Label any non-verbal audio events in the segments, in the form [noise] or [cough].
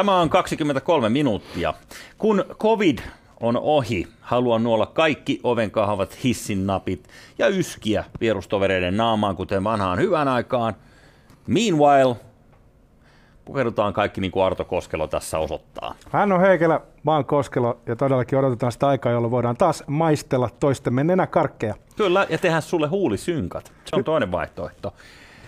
Tämä on 23 minuuttia. Kun covid on ohi, haluan nuolla kaikki ovenkahvat hissin napit ja yskiä vierustovereiden naamaan, kuten vanhaan hyvään aikaan. Meanwhile, pukeudutaan kaikki niin kuin Arto Koskelo tässä osoittaa. Hän on Heikelä, vaan Koskelo ja todellakin odotetaan sitä aikaa, jolloin voidaan taas maistella toistemme nenäkarkkeja. Kyllä, ja tehdä sulle huulisynkat. Se on toinen vaihtoehto.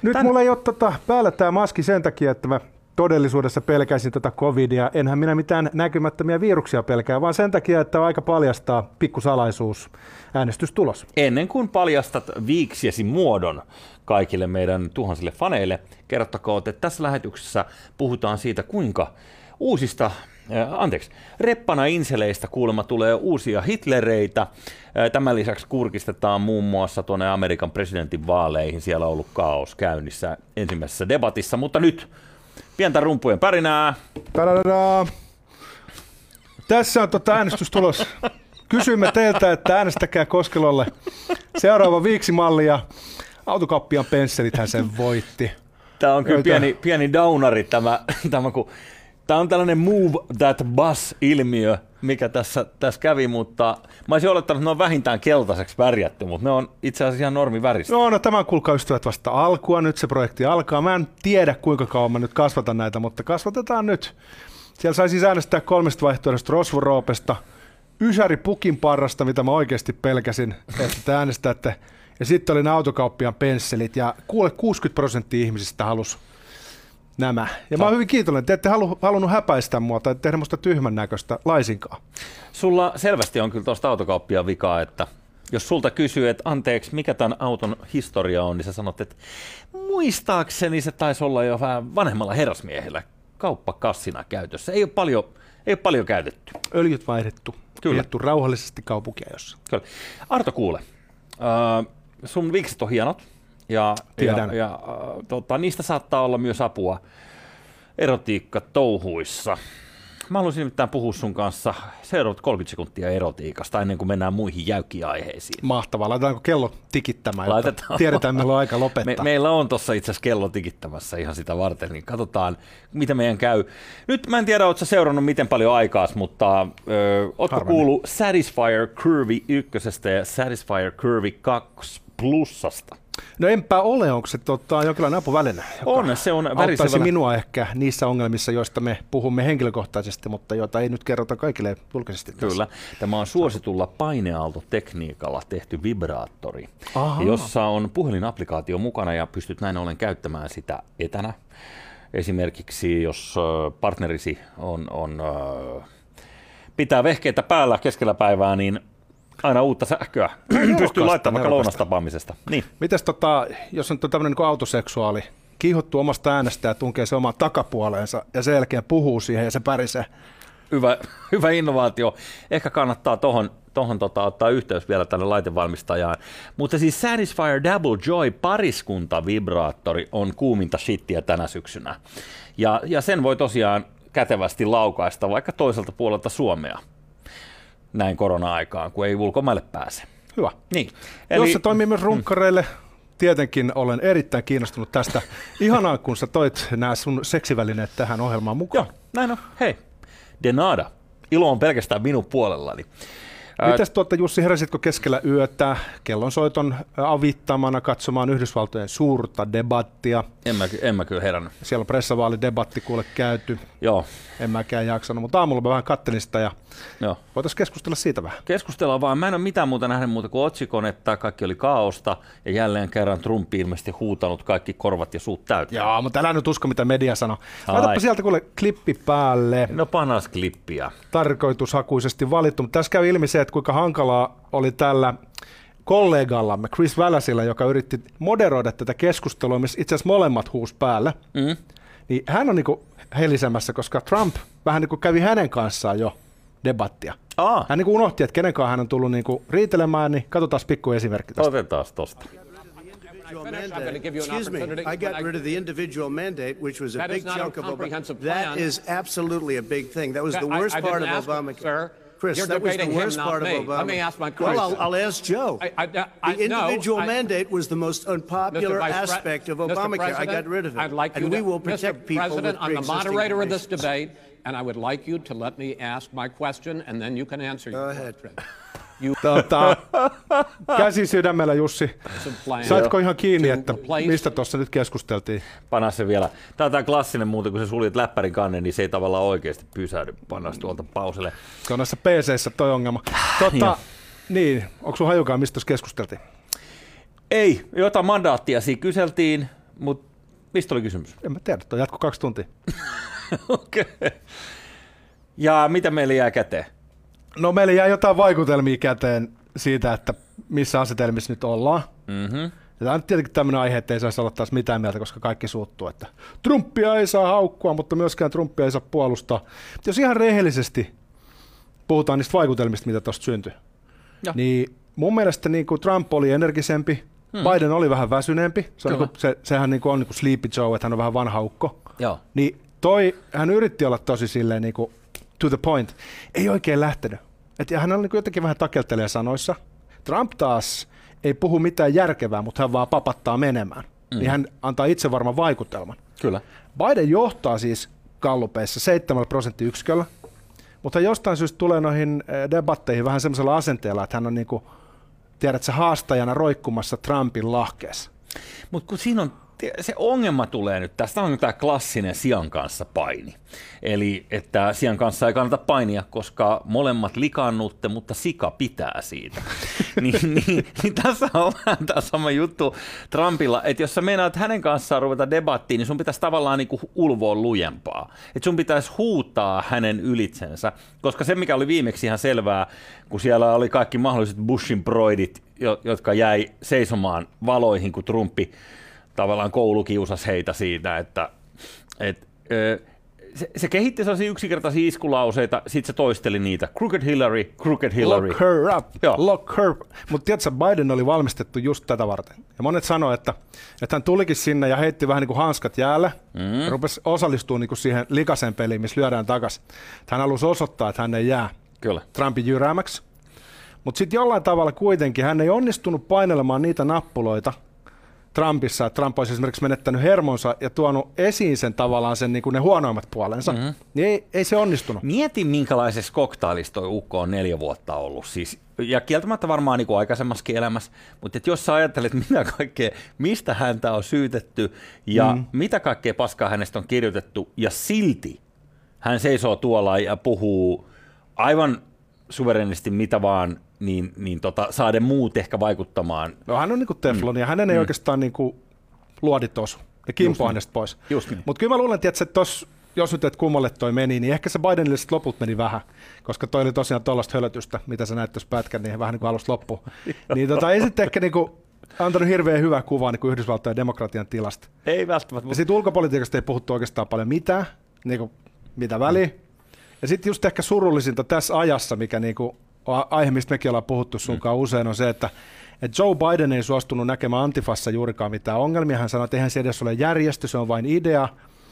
Nyt Tän... mulla ei ole tota päällä tämä maski sen takia, että mä todellisuudessa pelkäisin tätä covidia. Enhän minä mitään näkymättömiä viruksia pelkää, vaan sen takia, että on aika paljastaa pikkusalaisuus äänestystulos. Ennen kuin paljastat viiksiesi muodon kaikille meidän tuhansille faneille, kerrottakoon, että tässä lähetyksessä puhutaan siitä, kuinka uusista anteeksi, reppana inseleistä kuulemma tulee uusia Hitlereitä. Tämän lisäksi kurkistetaan muun muassa tuonne Amerikan presidentin vaaleihin. Siellä on ollut kaos käynnissä ensimmäisessä debatissa, mutta nyt pientä rumpujen pärinää. Tadadada. Tässä on tota äänestystulos. Kysymme teiltä, että äänestäkää Koskelolle seuraava viiksimalli ja autokauppian pensselithän sen voitti. Tämä on kyllä pieni, pieni downari tämä, tämä kun Tämä on tällainen move that bus-ilmiö, mikä tässä, tässä kävi, mutta mä olisin olettanut, että ne on vähintään keltaiseksi värjätty, mutta ne on itse asiassa ihan normiväristä. No, no tämä kuulkaa ystävät vasta alkua, nyt se projekti alkaa. Mä en tiedä, kuinka kauan mä nyt kasvatan näitä, mutta kasvatetaan nyt. Siellä sai siis äänestää kolmesta vaihtoehdosta Rosvoroopesta, Ysäri Pukin parrasta, mitä mä oikeasti pelkäsin, että te äänestätte. Ja sitten oli ne autokauppian pensselit, ja kuule 60 prosenttia ihmisistä halusi nämä. Ja mä oon hyvin kiitollinen, te ette halu, halunnut häpäistä mua tai tehdä musta tyhmän näköistä laisinkaan. Sulla selvästi on kyllä tuosta autokauppia vikaa, että jos sulta kysyy, että anteeksi, mikä tämän auton historia on, niin sä sanot, että muistaakseni se taisi olla jo vähän vanhemmalla herrasmiehellä kauppakassina käytössä. Ei ole paljon, ei ole paljon käytetty. Öljyt vaihdettu. Kyllä. Viettu rauhallisesti kaupunkia jossa. Kyllä. Arto kuule, äh, sun vikset on hienot. Ja, Tiedän. ja, ja äh, tota, niistä saattaa olla myös apua erotiikka-touhuissa. Mä haluaisin nimittäin puhua sun kanssa seuraavat 30 sekuntia erotiikasta ennen kuin mennään muihin jäykkiin aiheisiin. Mahtavaa. Laitetaanko kello tikittämään, Laitetaan. tiedetään, milloin on aika lopettaa. Me, meillä on tuossa itse asiassa kello tikittämässä ihan sitä varten, niin katsotaan, mitä meidän käy. Nyt mä en tiedä, ootko seurannut miten paljon aikaa, mutta ö, ootko kuullut Satisfyer Curvy ykkösestä ja Satisfyer Curvy 2 plussasta? No enpä ole, onko se tota, jonkinlainen apuväline? On, se on värisevällä. minua ehkä niissä ongelmissa, joista me puhumme henkilökohtaisesti, mutta joita ei nyt kerrota kaikille julkisesti. Kyllä. Tässä. Tämä on suositulla paineaaltotekniikalla tehty vibraattori, Aha. jossa on puhelinapplikaatio mukana ja pystyt näin ollen käyttämään sitä etänä. Esimerkiksi jos partnerisi on, on pitää vehkeitä päällä keskellä päivää, niin aina uutta sähköä. [clears throat] Pystyy laittamaan vaikka lounastapaamisesta. Niin. Mites tota, jos on tämmöinen niin autoseksuaali, kiihottuu omasta äänestä ja tunkee se omaan takapuoleensa ja sen jälkeen puhuu siihen ja se pärisee. Hyvä, [laughs] hyvä innovaatio. Ehkä kannattaa tuohon tohon tota, ottaa yhteys vielä tänne laitevalmistajaan. Mutta siis Satisfyer Double Joy pariskunta vibraattori on kuuminta shittiä tänä syksynä. Ja, ja sen voi tosiaan kätevästi laukaista vaikka toiselta puolelta Suomea näin korona-aikaan, kun ei ulkomaille pääse. Hyvä. Niin. Eli... Jos se toimii myös runkkareille, tietenkin olen erittäin kiinnostunut tästä. Ihanaa, kun sä toit nämä sun seksivälineet tähän ohjelmaan mukaan. Joo, näin on. Hei, denada. Ilo on pelkästään minun puolellani. Mitäs tuotta Jussi, heräsitkö keskellä yötä kellonsoiton avittamana katsomaan Yhdysvaltojen suurta debattia? En mä, en mä kyllä herännyt. Siellä on pressavaalidebatti kuule käyty. Joo. En mäkään jaksanut, mutta aamulla mä vähän kattelin sitä ja Joo. voitaisiin keskustella siitä vähän. Keskustellaan vaan. Mä en ole mitään muuta nähnyt muuta kuin otsikon, että kaikki oli kaaosta ja jälleen kerran Trump ilmeisesti huutanut kaikki korvat ja suut täyteen. Joo, mutta älä nyt usko, mitä media sanoo. Laitapa sieltä kuule klippi päälle. No panas klippiä. Tarkoitushakuisesti valittu, mutta tässä käy ilmi se, että kuinka hankalaa oli tällä kollegallamme Chris Väläsillä, joka yritti moderoida tätä keskustelua, missä itse asiassa molemmat huus päällä. Mm. Niin hän on niin helisemässä, koska Trump vähän niin kävi hänen kanssaan jo debattia. Aa. Hän niin unohti, että kenen hän on tullut niin riitelemään, niin katsotaan pikku esimerkki tästä. Otetaan tosta. Excuse me, I got rid of the individual mandate, which was a big chunk of Obama. That is absolutely a big thing. That was the worst part of Obamacare. Chris, You're that was the debating him, worst part me. of Obama. Let me ask my Well, question. I'll, I'll ask Joe. I- I- I- the no, individual I- mandate was the most unpopular Mr. Vice Pre- aspect of Obamacare. I got rid of it. I'd like and you we to, will protect Mr. people President, I'm the moderator of this debate, and I would like you to let me ask my question, and then you can answer Go ahead. question. Tota, käsi sydämellä, Jussi. Saitko ihan kiinni, että mistä tuossa nyt keskusteltiin? Pana se vielä. Tämä on tämä klassinen muuten, kun sä suljet läppärin kannen, niin se ei tavallaan oikeasti pysähdy. Panna tuolta pauselle. Se on näissä PC-ssä toi ongelma. Tota, Joo. niin, onko sun hajukaan, mistä tuossa keskusteltiin? Ei, jota mandaattia siinä kyseltiin, mutta mistä oli kysymys? En mä tiedä, toi jatko kaksi tuntia. [laughs] Okei. Ja mitä meille jää käteen? No meillä jää jotain vaikutelmia käteen siitä, että missä asetelmissa nyt ollaan. Mm-hmm. Tämä on tietenkin tämmöinen aihe, että ei saisi olla taas mitään mieltä, koska kaikki suuttuu, että Trumpia ei saa haukkua, mutta myöskään Trumpia ei saa puolustaa. Mutta jos ihan rehellisesti puhutaan niistä vaikutelmista, mitä tuosta syntyi, Joo. niin mun mielestä niin kuin Trump oli energisempi, hmm. Biden oli vähän väsyneempi. Se on Kyllä. niin kuin, se, sehän niin kuin on niin kuin Sleepy Joe, että hän on vähän vanha ukko. Joo. Niin toi, hän yritti olla tosi silleen niin kuin to the point. Ei oikein lähtenyt. Et hän on niin kuin jotenkin vähän takeltelee sanoissa. Trump taas ei puhu mitään järkevää, mutta hän vaan papattaa menemään. Mm. Niin hän antaa itse varman vaikutelman. Kyllä. Biden johtaa siis kallupeissa 7 prosenttiyksiköllä, mutta jostain syystä tulee noihin eh, debatteihin vähän semmoisella asenteella, että hän on niin kuin, tiedätkö, haastajana roikkumassa Trumpin lahkeessa. Mutta kun siinä on, se ongelma tulee nyt, tästä on tämä klassinen sian kanssa paini. Eli että sian kanssa ei kannata painia, koska molemmat likaannutte, mutta sika pitää siitä. [laughs] niin, niin, niin, tässä on vähän tämä sama juttu Trumpilla, että jos sä meinaat hänen kanssaan ruveta debattiin, niin sun pitäisi tavallaan niin ulvoa lujempaa. Että sun pitäisi huutaa hänen ylitsensä, koska se mikä oli viimeksi ihan selvää, kun siellä oli kaikki mahdolliset Bushin broidit, jo- jotka jäi seisomaan valoihin, kun Trumpi tavallaan koulukiusasi heitä siitä, että et, ö, se, se kehitti sellaisia yksinkertaisia iskulauseita, sitten se toisteli niitä. Crooked Hillary, Crooked Hillary. Lock her up, Joo. lock her Mutta tiedätkö, Biden oli valmistettu just tätä varten. Ja monet sanoivat, että, että hän tulikin sinne ja heitti vähän niin kuin hanskat jäälle. Mm. Ja rupesi osallistumaan niin kuin siihen likaseen peliin, missä lyödään takaisin. Hän halusi osoittaa, että hän ei jää Kyllä. Trumpin jyräämäksi. Mutta sitten jollain tavalla kuitenkin hän ei onnistunut painelemaan niitä nappuloita Trumpissa, että Trump olisi esimerkiksi menettänyt hermonsa ja tuonut esiin sen tavallaan sen niin kuin ne huonoimmat puolensa. Mm-hmm. Niin ei, ei se onnistunut. Mieti, minkälaisessa koktailissa toi ukko on neljä vuotta ollut. Siis, ja kieltämättä varmaan niin kuin aikaisemmassakin elämässä, mutta et jos sä ajattelet, mitä kaikkea, mistä häntä on syytetty ja mm. mitä kaikkea paskaa hänestä on kirjoitettu, ja silti hän seisoo tuolla ja puhuu aivan suverenisti mitä vaan, niin, niin tota, saaden muut ehkä vaikuttamaan. No hän on niin kuin teflon ja hänen ei oikeastaan niin kuin luoditosu. Ja kimpo hänestä pois. Just niin. Mutta kyllä mä luulen, että tos, jos nyt et kummalle toi meni, niin ehkä se Bidenille sit loput meni vähän, koska toi oli tosiaan tuollaista hölötystä, mitä sä näit tuossa pätkän, niin vähän niin kuin alusta loppuun. niin tota, ei sitten ehkä niin kuin antanut hirveän hyvää kuvaa niin kuin Yhdysvaltojen demokratian tilasta. Ei välttämättä, Ja siitä ulkopolitiikasta ei puhuttu oikeastaan paljon mitään, niin kuin mitä väliä. Ja sitten just ehkä surullisinta tässä ajassa, mikä niin kuin aihe, mistä mekin ollaan puhuttu sunkaan mm. usein, on se, että, että Joe Biden ei suostunut näkemään Antifassa juurikaan mitään ongelmia. Hän sanoi, että eihän se edes ole järjestö, se on vain idea.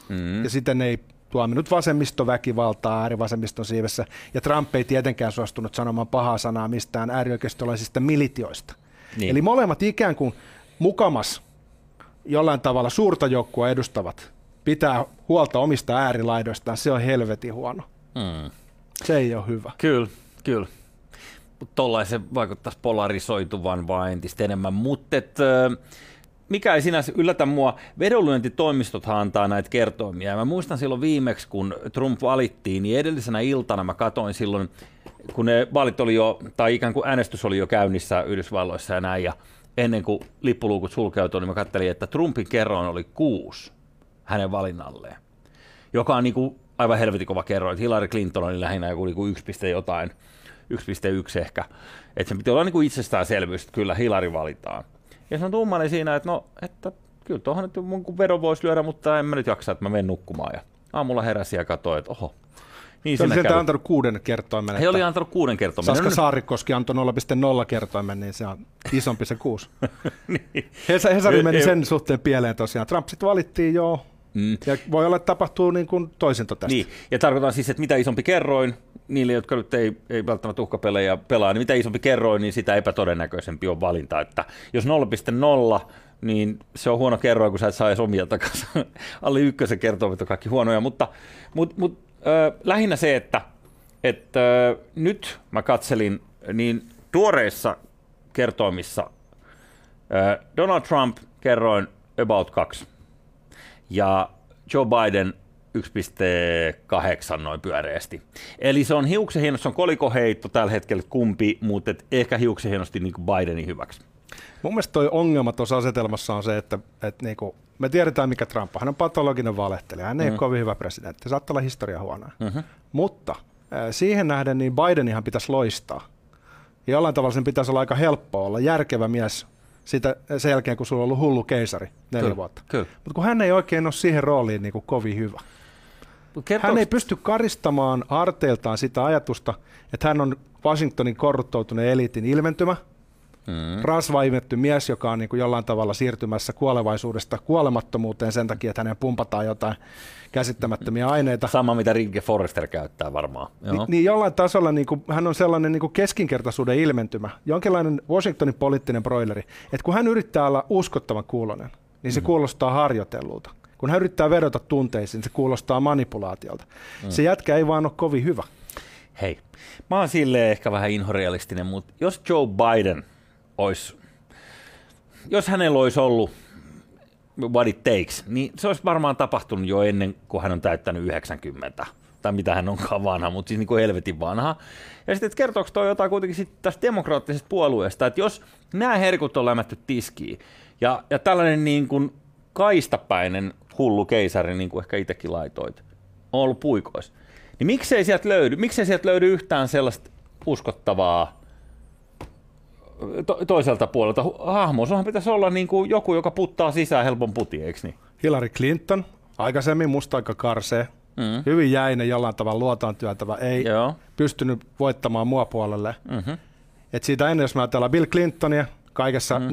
Mm. Ja sitten ei tuominut vasemmistoväkivaltaa äärivasemmiston siivessä. Ja Trump ei tietenkään suostunut sanomaan pahaa sanaa mistään äärioikeistolaisista militioista. Niin. Eli molemmat ikään kuin mukamas jollain tavalla suurta joukkoa edustavat pitää huolta omista äärilaidoistaan, se on helvetin huono. mm. Se ei ole hyvä. Kyllä, kyllä. Tollaisen vaikuttaisi polarisoituvan vaan entistä enemmän. Mutta mikä ei sinänsä yllätä mua, vedonlyöntitoimistothan antaa näitä kertoimia. Mä muistan silloin viimeksi, kun Trump valittiin, niin edellisenä iltana mä katoin silloin, kun ne vaalit oli jo, tai ikään kuin äänestys oli jo käynnissä Yhdysvalloissa ja näin, ja ennen kuin lippuluukut sulkeutui, niin mä kattelin, että Trumpin kerroin oli kuusi hänen valinnalleen joka on niin kuin aivan helvetin kova kerroin. Hillary Clinton oli lähinnä joku niin kuin 1, jotain, 1,1 ehkä. Että se piti olla niin kuin itsestäänselvyys, että kyllä Hillary valitaan. Ja se on tummani siinä, että no, että kyllä tuohon nyt mun vedon voisi lyödä, mutta en mä nyt jaksa, että mä menen nukkumaan. Ja aamulla heräsin ja katsoin, että oho, niin Se oli sieltä kävi. antanut kuuden kertoimen. He oli antanut kuuden kertomen. Saska Saarikoski antoi 0,0 kertoimen, niin se on isompi se kuusi. [laughs] niin. Hesa- Hesari meni sen suhteen pieleen tosiaan. Trump sitten valittiin jo Mm. Ja voi olla, että tapahtuu niin kuin toisinto tästä. Niin, ja tarkoitan siis, että mitä isompi kerroin, niille, jotka nyt ei, ei välttämättä uhkapelejä pelaa, niin mitä isompi kerroin, niin sitä epätodennäköisempi on valinta. Että jos 0,0, niin se on huono kerroin, kun sä et saa edes omia takaisin. [laughs] Alle ykkösen kertoimet on kaikki huonoja, mutta, mutta, mutta äh, lähinnä se, että, että äh, nyt mä katselin niin tuoreissa kertoimissa äh, Donald Trump kerroin about 2 ja Joe Biden 1,8 noin pyöreästi. Eli se on hiuksen hienosti, se on kolikoheitto tällä hetkellä kumpi, mutta et ehkä hiuksen hienosti niin kuin Bidenin hyväksi. Mun mielestä toi ongelma tuossa asetelmassa on se, että, että niinku, me tiedetään mikä Trump on. Hän on patologinen valehtelija. Hän ei mm. ole kovin hyvä presidentti. Saattaa olla historia huonoa. Mm-hmm. Mutta siihen nähden niin Bidenihan pitäisi loistaa. Ja jollain tavalla sen pitäisi olla aika helppoa olla järkevä mies sitä, sen jälkeen, kun sulla on ollut hullu keisari neljä Kyllä, vuotta. kyllä. Mutta kun hän ei oikein ole siihen rooliin niin kuin kovin hyvä. Hän ei pysty karistamaan harteiltaan sitä ajatusta, että hän on Washingtonin korruptoituneen eliitin ilmentymä, mm. rasvaimetty mies, joka on niin kuin jollain tavalla siirtymässä kuolevaisuudesta kuolemattomuuteen sen takia, että hänen pumpataan jotain käsittämättömiä aineita. Sama, mitä Rinke Forrester käyttää varmaan. Ni, niin jollain tasolla niin kuin, hän on sellainen niin kuin keskinkertaisuuden ilmentymä, jonkinlainen Washingtonin poliittinen broileri, että kun hän yrittää olla uskottavan kuulonen, niin se mm. kuulostaa harjoitellulta. Kun hän yrittää vedota tunteisiin, se kuulostaa manipulaatiolta. Mm. Se jätkä ei vaan ole kovin hyvä. Hei, mä oon silleen ehkä vähän inhorealistinen, mutta jos Joe Biden olisi, jos hänellä olisi ollut what it takes, niin se olisi varmaan tapahtunut jo ennen kuin hän on täyttänyt 90 tai mitä hän onkaan vanha, mutta siis niin kuin helvetin vanha. Ja sitten, että kertooko toi jotain kuitenkin sit tästä demokraattisesta puolueesta, että jos nämä herkut on lämätty tiskiin, ja, ja tällainen niin kuin kaistapäinen hullu keisari, niin kuin ehkä itsekin laitoit, on ollut puikois, niin miksei sieltä löydy, miksei sieltä löydy yhtään sellaista uskottavaa to, toiselta puolelta hahmo. Sunhan pitäisi olla niin kuin joku, joka puttaa sisään helpon puti, eikö niin? Hillary Clinton, aikaisemmin musta aika karsee, mm. hyvin jäinen, jollain tavalla luotaan työntävä, ei Joo. pystynyt voittamaan mua puolelle. Mm-hmm. Et siitä ennen, jos mä ajatellaan Bill Clintonia, kaikessa mm.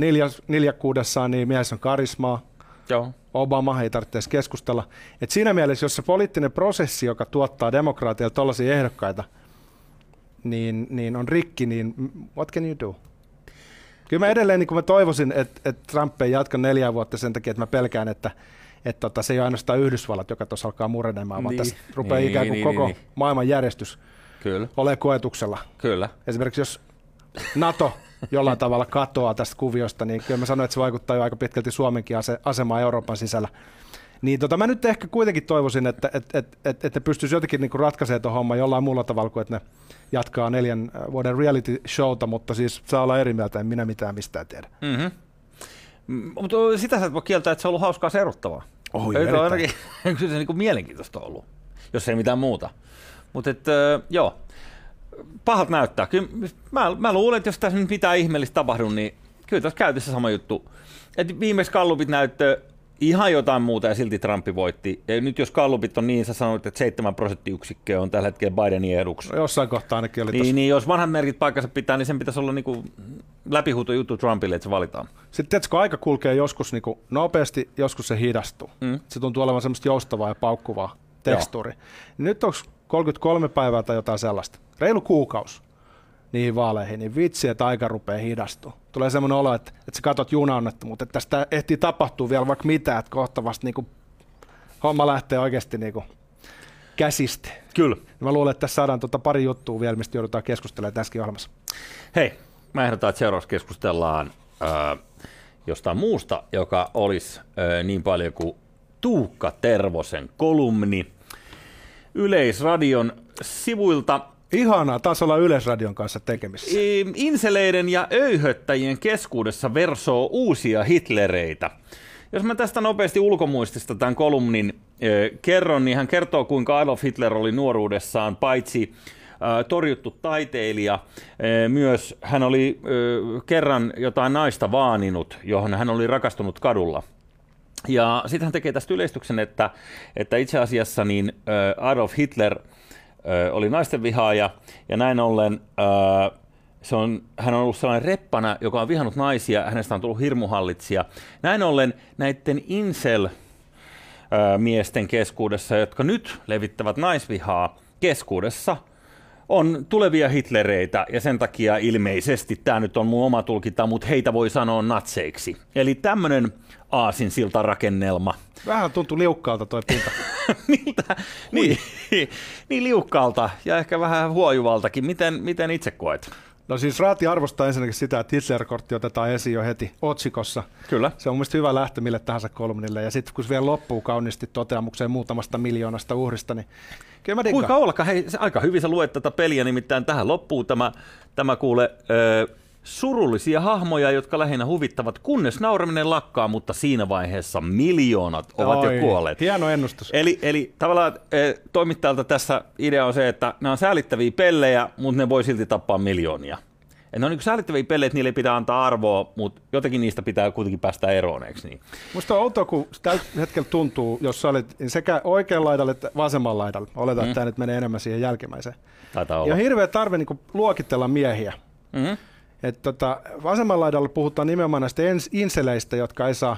niljakkuudessaan, niin mies on karismaa. Joo. Obama ei tarvitse keskustella. Et siinä mielessä, jos se poliittinen prosessi, joka tuottaa demokraatialle tällaisia ehdokkaita, niin, niin on rikki, niin what can you do? Kyllä mä edelleen niin mä toivoisin, että, että Trump ei jatka neljä vuotta sen takia, että mä pelkään, että, että tota, se ei ole ainoastaan Yhdysvallat, joka tuossa alkaa murenemaan, niin, vaan tässä rupeaa niin, ikään kuin niin, koko niin, niin. maailman järjestys Kyllä. ole koetuksella. Kyllä. Esimerkiksi jos NATO jollain tavalla katoaa tästä kuviosta, niin kyllä mä sanoin, että se vaikuttaa jo aika pitkälti Suomenkin ase- asemaan Euroopan sisällä. Niin tota, mä nyt ehkä kuitenkin toivoisin, että et, et, et, et pystyisi jotenkin niinku ratkaisemaan tuon homman jollain muulla tavalla kuin, että ne jatkaa neljän äh, vuoden reality showta, mutta siis saa olla eri mieltä, en minä mitään mistään tiedä. Mm-hmm. Mutta sitä sä et voi kieltää, että se on ollut hauskaa seurattavaa. Oh, Eikö ainakin, [laughs] kyllä se niin kuin mielenkiintoista ollut, jos ei mitään muuta. Mutta äh, joo, pahat näyttää. Kyllä, mä, mä luulen, että jos tässä nyt mitään ihmeellistä tapahdu, niin kyllä tässä käytössä sama juttu. Et viimeksi kallupit näyttö ihan jotain muuta ja silti Trumpi voitti. Ja nyt jos kallupit on niin, sä sanoit, että 7 prosenttiyksikköä on tällä hetkellä Bidenin eduksi. No, jossain kohtaa ainakin oli niin, tossa. niin, jos vanhat merkit paikkansa pitää, niin sen pitäisi olla niinku läpihuuto juttu Trumpille, että se valitaan. Sitten tiedätkö, aika kulkee joskus niinku nopeasti, joskus se hidastuu. Mm. Se tuntuu olevan semmoista joustavaa ja paukkuvaa tekstuuri. Nyt onko 33 päivää tai jotain sellaista? Reilu kuukausi niihin vaaleihin, niin vitsi, että aika rupeaa hidastua. Tulee semmoinen olo, että, että sä katsot junaonnettomuutta, että tästä ehtii tapahtua vielä vaikka mitä, että kohta vasta niin kuin, homma lähtee oikeasti niin kuin, käsistä. Kyllä. Mä luulen, että tässä saadaan tuota pari juttua vielä, mistä joudutaan keskustelemaan tässäkin ohjelmassa. Hei, mä ehdotan, että seuraavaksi keskustellaan äh, jostain muusta, joka olisi äh, niin paljon kuin Tuukka Tervosen kolumni Yleisradion sivuilta Ihanaa, taas olla Yleisradion kanssa tekemissä. Inseleiden ja öyhöttäjien keskuudessa versoo uusia Hitlereitä. Jos mä tästä nopeasti ulkomuistista tämän kolumnin äh, kerron, niin hän kertoo, kuinka Adolf Hitler oli nuoruudessaan paitsi torjuttu taiteilija, myös hän oli kerran jotain naista vaaninut, johon hän oli rakastunut kadulla. Ja sitten hän tekee tästä yleistyksen, että, että itse asiassa niin Adolf Hitler – oli naisten vihaaja ja näin ollen se on, hän on ollut sellainen reppana, joka on vihannut naisia, hänestä on tullut hirmuhallitsija. Näin ollen näiden incel ö, miesten keskuudessa, jotka nyt levittävät naisvihaa keskuudessa, on tulevia Hitlereitä ja sen takia ilmeisesti, tämä nyt on mun oma tulkinta, mutta heitä voi sanoa natseiksi. Eli tämmöinen aasinsilta rakennelma. Vähän tuntuu liukkaalta toi pinta. [laughs] Miltä? Niin, niin liukkaalta ja ehkä vähän huojuvaltakin. Miten, miten itse koet? No siis Raati arvostaa ensinnäkin sitä, että Hitler-kortti otetaan esiin jo heti otsikossa. Kyllä. Se on mun mielestä hyvä lähtö mille tahansa kolumnille. Ja sitten kun se vielä loppuu kauniisti toteamukseen muutamasta miljoonasta uhrista, niin kyllä mä Kuinka ollakaan? Hei, aika hyvin sä luet tätä peliä, nimittäin tähän loppuu tämä, tämä kuule ö, surullisia hahmoja, jotka lähinnä huvittavat, kunnes nauraminen lakkaa, mutta siinä vaiheessa miljoonat ovat Oi, jo kuolleet. Hieno ennustus. Eli, eli tavallaan e, toimittajalta tässä idea on se, että nämä on säälittäviä pellejä, mutta ne voi silti tappaa miljoonia. Et ne on niin säälittäviä pellejä, että niille pitää antaa arvoa, mutta jotenkin niistä pitää kuitenkin päästä eroon, eikö niin? Musta on outoa, kun tällä hetkellä tuntuu, jos sä olet sekä oikean laidalla että vasemman laidalla. Oletan, mm. että tämä nyt menee enemmän siihen jälkimmäiseen. Taitaa Ja olla. on hirveä tarve niin luokitella miehiä. Mm-hmm. Et tota, vasemmalla laidalla puhutaan nimenomaan näistä inseleistä, jotka ei saa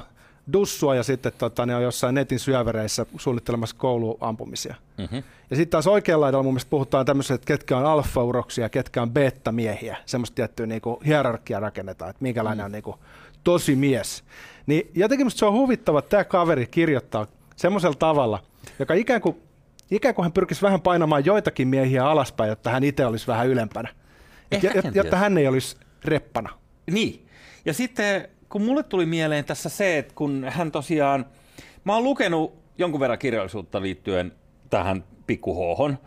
dussua ja sitten tota, ne on jossain netin syövereissä suunnittelemassa kouluampumisia. Mm-hmm. Ja sitten taas oikealla laidalla mun mielestä puhutaan tämmöiset, että ketkä on alfa-uroksia, ketkä on beta-miehiä. Semmoista tiettyä niinku hierarkia rakennetaan, että minkälainen on niinku tosi mies. Niin jotenkin musta se on huvittava, että tämä kaveri kirjoittaa semmoisella tavalla, joka ikään kuin, ikään kuin hän pyrkisi vähän painamaan joitakin miehiä alaspäin, jotta hän itse olisi vähän ylempänä. Et, jotta hän ei olisi reppana. Niin. Ja sitten kun mulle tuli mieleen tässä se, että kun hän tosiaan, mä oon lukenut jonkun verran kirjallisuutta liittyen tähän pikkuhoohon.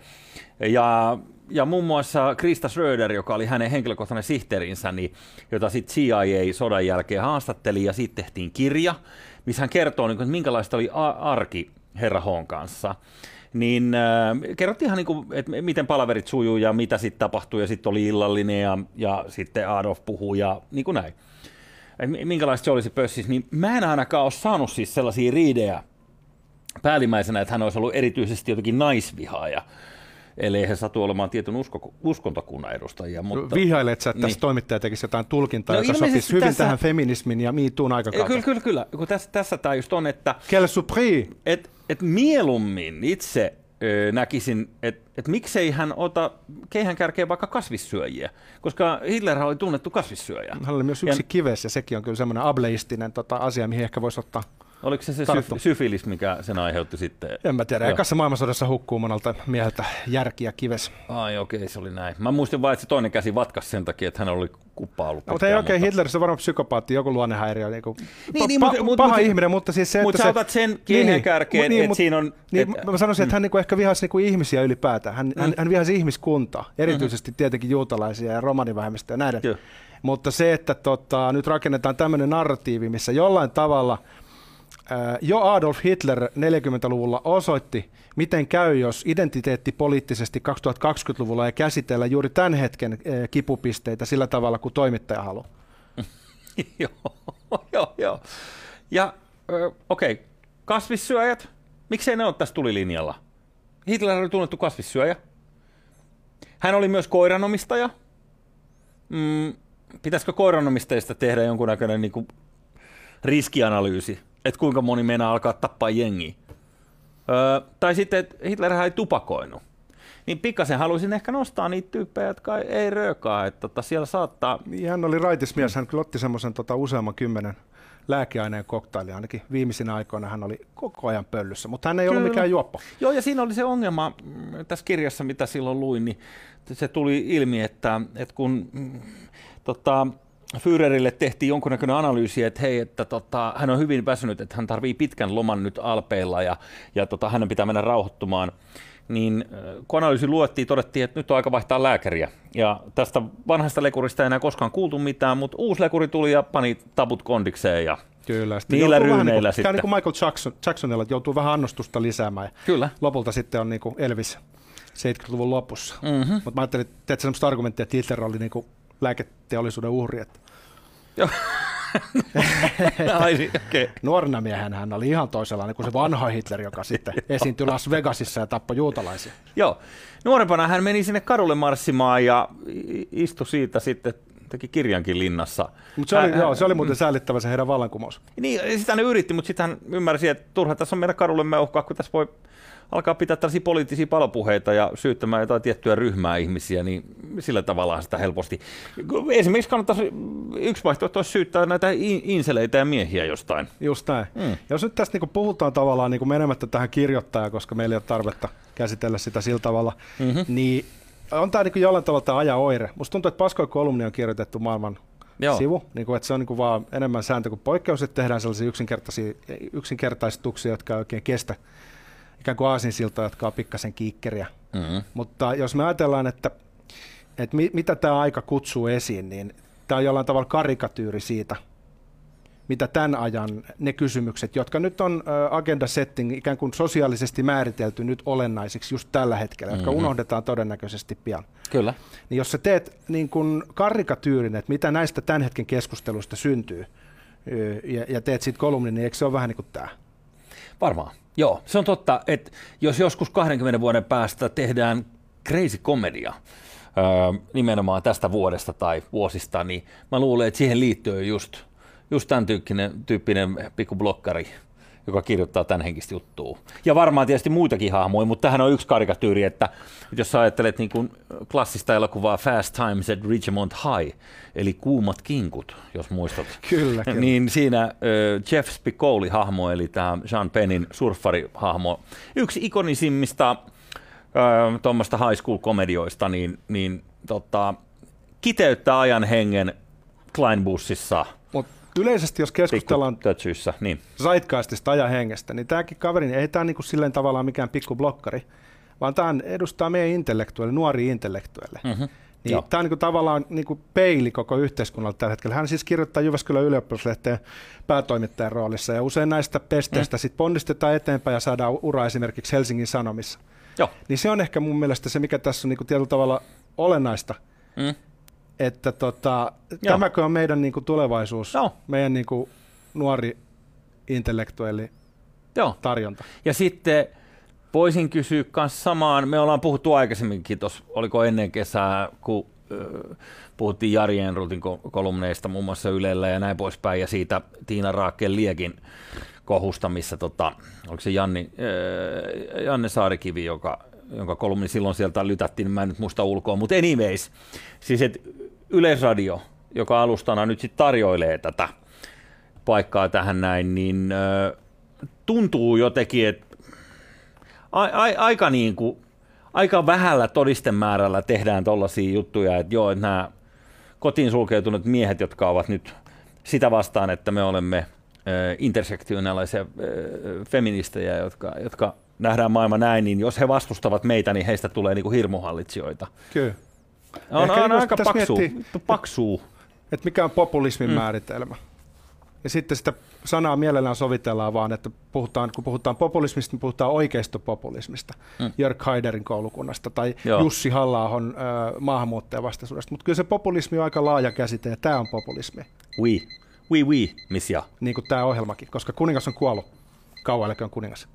Ja, ja muun muassa Krista Schröder, joka oli hänen henkilökohtainen sihteerinsä, niin, jota sitten CIA sodan jälkeen haastatteli ja sitten tehtiin kirja, missä hän kertoo, niin kuin, että minkälaista oli arki herra Hoon kanssa niin äh, kerrottiin ihan niin että miten palaverit sujuu ja mitä sitten tapahtuu ja sitten oli illallinen ja, ja sitten Adolf puhuu ja niin kuin näin. Minkälaista se olisi pössissä, niin mä en ainakaan ole saanut siis sellaisia riidejä päällimmäisenä, että hän olisi ollut erityisesti jotenkin naisvihaaja. Eli he satu olemaan tietyn usko, uskontokunnan edustajia. Mutta... Vihailet sä, että tässä Niin. toimittaja tekisi jotain tulkintaa, No joka sopisi hyvin tässä- tähän feminismin ja miituun aikakauteen. Kyllä, kyllä, kyllä. Kun tässä, tässä tämä just on, että Quelle surprise! et, et mieluummin itse ö, näkisin, että et miksei hän ota keihän kärkeen vaikka kasvissyöjiä, koska Hitler oli tunnettu kasvissyöjä. Hän oli myös Ja- yksi kives ja sekin on kyllä semmoinen ableistinen tota, asia, mihin ehkä voisi ottaa. Oliko se se Tarttu. syf- syfilis, mikä sen aiheutti sitten? En mä tiedä, ekassa maailmansodassa hukkuu monelta mieheltä järki ja kives. Ai okei, se oli näin. Mä muistin vain, että se toinen käsi vatkas sen takia, että hän oli kuppa ollut. No, mutta ei pitkään, oikein Hitlerissä on varmaan psykopaatti, joku luonnehäiriö. Niin kuin, Niin, niin, pa- mutta- mutta- paha mutta- ihminen, mutta siis se, Mutta että sä se... otat sen keihään kärkeen, että mut- siinä on- Niin, että- mä sanoisin, että hän niinku ehkä vihasi niinku ihmisiä ylipäätään. Hän, hän, hän vihasi ihmiskuntaa, erityisesti tietenkin juutalaisia ja romanivähemmistöjä ja näiden. Joo. Mutta se, että tota, nyt rakennetaan tämmöinen narratiivi, missä jollain tavalla jo Adolf Hitler 40-luvulla osoitti, miten käy, jos identiteetti poliittisesti 2020-luvulla ei käsitellä juuri tämän hetken ää, kipupisteitä sillä tavalla, kuin toimittaja haluaa. [laughs] joo, joo, joo. Ja okei, okay. kasvissyöjät, miksei ne ole tässä tulilinjalla? Hitler oli tunnettu kasvissyöjä. Hän oli myös koiranomistaja. Mm, pitäisikö koiranomistajista tehdä jonkunnäköinen niin kuin riskianalyysi, että kuinka moni meinaa alkaa tappaa jengiä? Öö, tai sitten, että Hitler ei tupakoinut. Niin pikkasen haluaisin ehkä nostaa niitä tyyppejä, jotka ei röökaa, että tota, siellä saattaa Niin, hän oli raitis mies. Hän kyllä otti semmoisen tota, useamman kymmenen lääkeaineen koktaili. Ainakin viimeisinä aikoina hän oli koko ajan pöllyssä, mutta hän ei ollut Kyllä. mikään juoppo. Joo, ja siinä oli se ongelma mm, tässä kirjassa, mitä silloin luin, niin se tuli ilmi, että, että kun mm, tota, Führerille tehtiin jonkunnäköinen analyysi, että hei, että tota, hän on hyvin väsynyt, että hän tarvii pitkän loman nyt Alpeilla ja, ja tota, hänen pitää mennä rauhoittumaan, niin äh, kun analyysi luettiin, todettiin, että nyt on aika vaihtaa lääkäriä. Ja tästä vanhasta lekurista ei enää koskaan kuultu mitään, mutta uusi lekuri tuli ja pani taput kondikseen ja Kyllä. sitten Niillä ryyneillä niin kuin, sitten. niin kuin Michael Jackson, Jacksonilla, että joutuu vähän annostusta lisäämään. Kyllä. Lopulta sitten on niin kuin Elvis 70-luvun lopussa. Mhm. Mutta mä ajattelin, että teet semmoista argumenttia, että Hitler oli niin kuin lääketeollisuuden uhri. Että [laughs] Ai, okay. nuorena miehenä hän oli ihan toisenlainen kuin se vanha Hitler, joka sitten [laughs] esiintyi Las Vegasissa ja tappoi juutalaisia. Joo. Nuorempana hän meni sinne kadulle marssimaan ja istui siitä sitten teki kirjankin linnassa. Mutta se, oli, Ää, joo, se oli ää, muuten säällittävä se heidän vallankumous. Niin, sitä ne yritti, mutta sitten hän ymmärsi, että turha tässä on meidän kadulle meuhkaa, kun tässä voi alkaa pitää tällaisia poliittisia palopuheita ja syyttämään jotain tiettyä ryhmää ihmisiä, niin sillä tavalla sitä helposti. Esimerkiksi kannattaisi, yksi vaihtoehto olisi syyttää näitä in- inseleitä ja miehiä jostain. Just näin. Mm. Jos nyt tästä niinku puhutaan tavallaan niinku menemättä tähän kirjoittajaan, koska meillä ei ole tarvetta käsitellä sitä sillä tavalla, mm-hmm. niin on tämä niinku jollain tavalla tämä ajan oire. Musta tuntuu, että paskoja kolumni on kirjoitettu maailman Joo. sivu, niin kuin, että se on niin kuin vaan enemmän sääntö kuin poikkeus, että tehdään sellaisia yksinkertaisia, yksinkertaistuksia, jotka ei oikein kestä ikään kuin aasinsiltoja, jotka on pikkasen kiikkeriä. Mm-hmm. Mutta jos me ajatellaan, että, että mi, mitä tämä aika kutsuu esiin, niin tämä on jollain tavalla karikatyyri siitä, mitä tämän ajan ne kysymykset, jotka nyt on agenda setting ikään kuin sosiaalisesti määritelty nyt olennaisiksi just tällä hetkellä, jotka Mhm. unohdetaan todennäköisesti pian. Kyllä. Niin jos sä teet niin kuin karikatyyrin, että mitä näistä tämän hetken keskusteluista syntyy, ja, ja teet siitä kolumnin, niin eikö se ole vähän niin kuin tämä? Varmaan. Joo, se on totta, että jos joskus 20 vuoden päästä tehdään crazy komedia, nimenomaan tästä vuodesta tai vuosista, niin mä luulen, että siihen liittyy just, just tämän tyyppinen, tyyppinen pikku blokkari, joka kirjoittaa tämän henkistä juttua. Ja varmaan tietysti muitakin hahmoja, mutta tähän on yksi karikatyyri, että jos sä ajattelet niin kuin klassista elokuvaa Fast Times at Ridgemont High, eli kuumat kinkut, jos muistat. [laughs] Kyllä, kyllä. Niin siinä äh, Jeff Spicoli-hahmo, eli tämä Sean Pennin surffarihahmo, yksi ikonisimmista äh, tuommoista high school-komedioista, niin, niin tota, kiteyttää ajan hengen Kleinbussissa, Mutta yleisesti, jos keskustellaan pikkutötsyissä, niin. zeitgeistista ajan hengestä, niin tämäkin kaveri, niin ei tämä niinku silleen tavallaan mikään pikku blokkari, vaan tämä edustaa meidän intellektuelle, nuoria intellektuelle. Mhm. Niin Joo. tämä on niinku tavallaan niinku peili koko yhteiskunnalle tällä hetkellä. Hän siis kirjoittaa Jyväskylän ylioppilaslehteen päätoimittajan roolissa, ja usein näistä pesteistä mm. sit ponnistetaan eteenpäin ja saadaan ura esimerkiksi Helsingin Sanomissa. Joo. Niin se on ehkä mun mielestä se, mikä tässä on niinku tietyllä tavalla olennaista, Mm. Että tota, Joo. tämäkö on meidän niinku tulevaisuus, Joo. meidän niinku nuori intellektuelli Joo. tarjonta. Ja sitten voisin kysyä myös samaan, me ollaan puhuttu aikaisemminkin tuossa, oliko ennen kesää, kun ö, puhuttiin Jari Enrutin ko- kolumneista muun muassa Ylellä ja näin poispäin, ja siitä Tiina Raakel Liekin kohusta, missä tota, oliko se Janni, ö, Janne Saarikivi, joka, jonka kolumni silloin sieltä lytättiin, niin mä en nyt muista ulkoa, mutta anyways, siis et Yleisradio, joka alustana nyt sitten tarjoilee tätä paikkaa tähän näin, niin tuntuu jotenkin, että a, a, aika, niin kuin, aika vähällä todistemäärällä tehdään tollaisia juttuja, että joo, että nämä kotiin sulkeutuneet miehet, jotka ovat nyt sitä vastaan, että me olemme intersektionaalisia feministejä, jotka, jotka nähdään maailma näin, niin jos he vastustavat meitä, niin heistä tulee niin kuin hirmuhallitsijoita. Kyllä. On, Ehkä on niin aika pitäisi paksuu, miettiä- paksuu. Että mikä on populismin mm. määritelmä. Ja sitten sitä sanaa mielellään sovitellaan vaan, että puhutaan, kun puhutaan populismista, niin puhutaan oikeistopopulismista. Mm. Jörg Haiderin koulukunnasta tai Joo. Jussi halla äh, maahanmuuttajavastaisuudesta. Mutta kyllä se populismi on aika laaja käsite ja tämä on populismi, Oui, oui, oui, missia. niin kuin tämä ohjelmakin, koska kuningas on kuollut. Kauan kuningas.